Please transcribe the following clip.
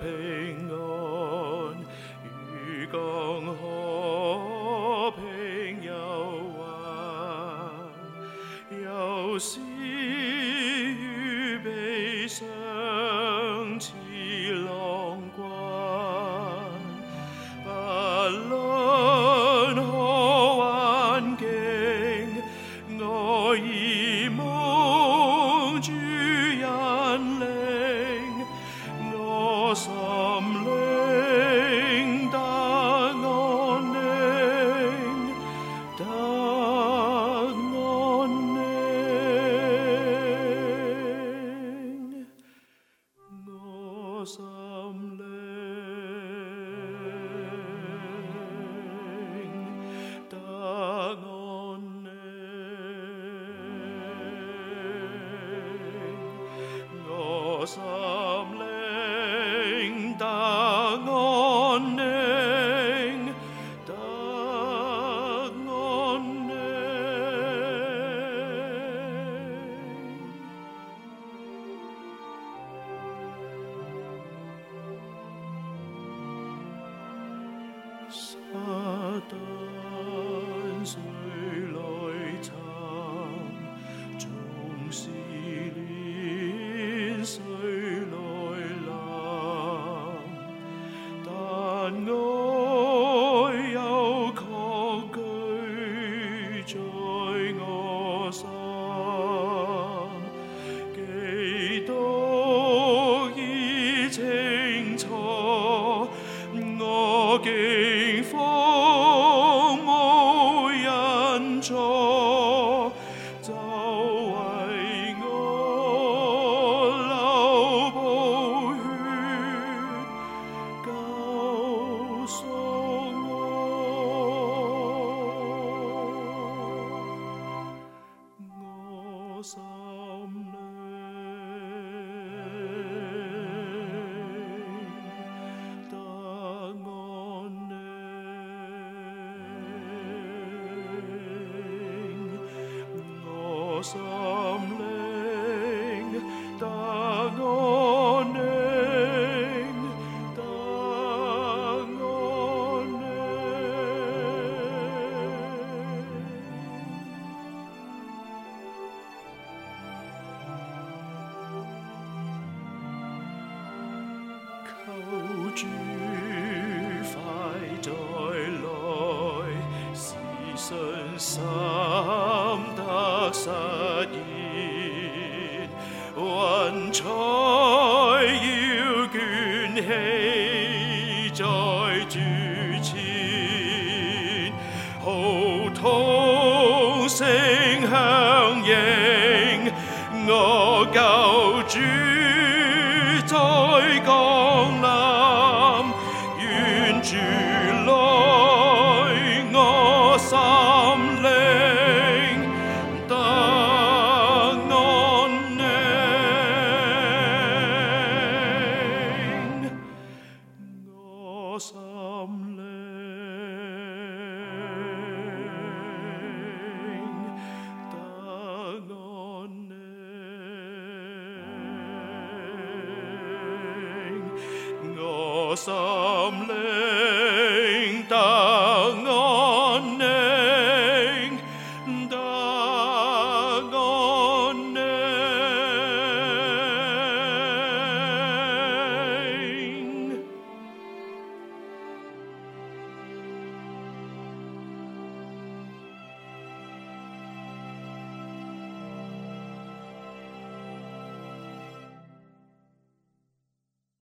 平安，与共和，平又啊，有喜与悲伤。awesome. Satans way. 就为我劳不 samling dag och näng, dag och lời, sing her. some live.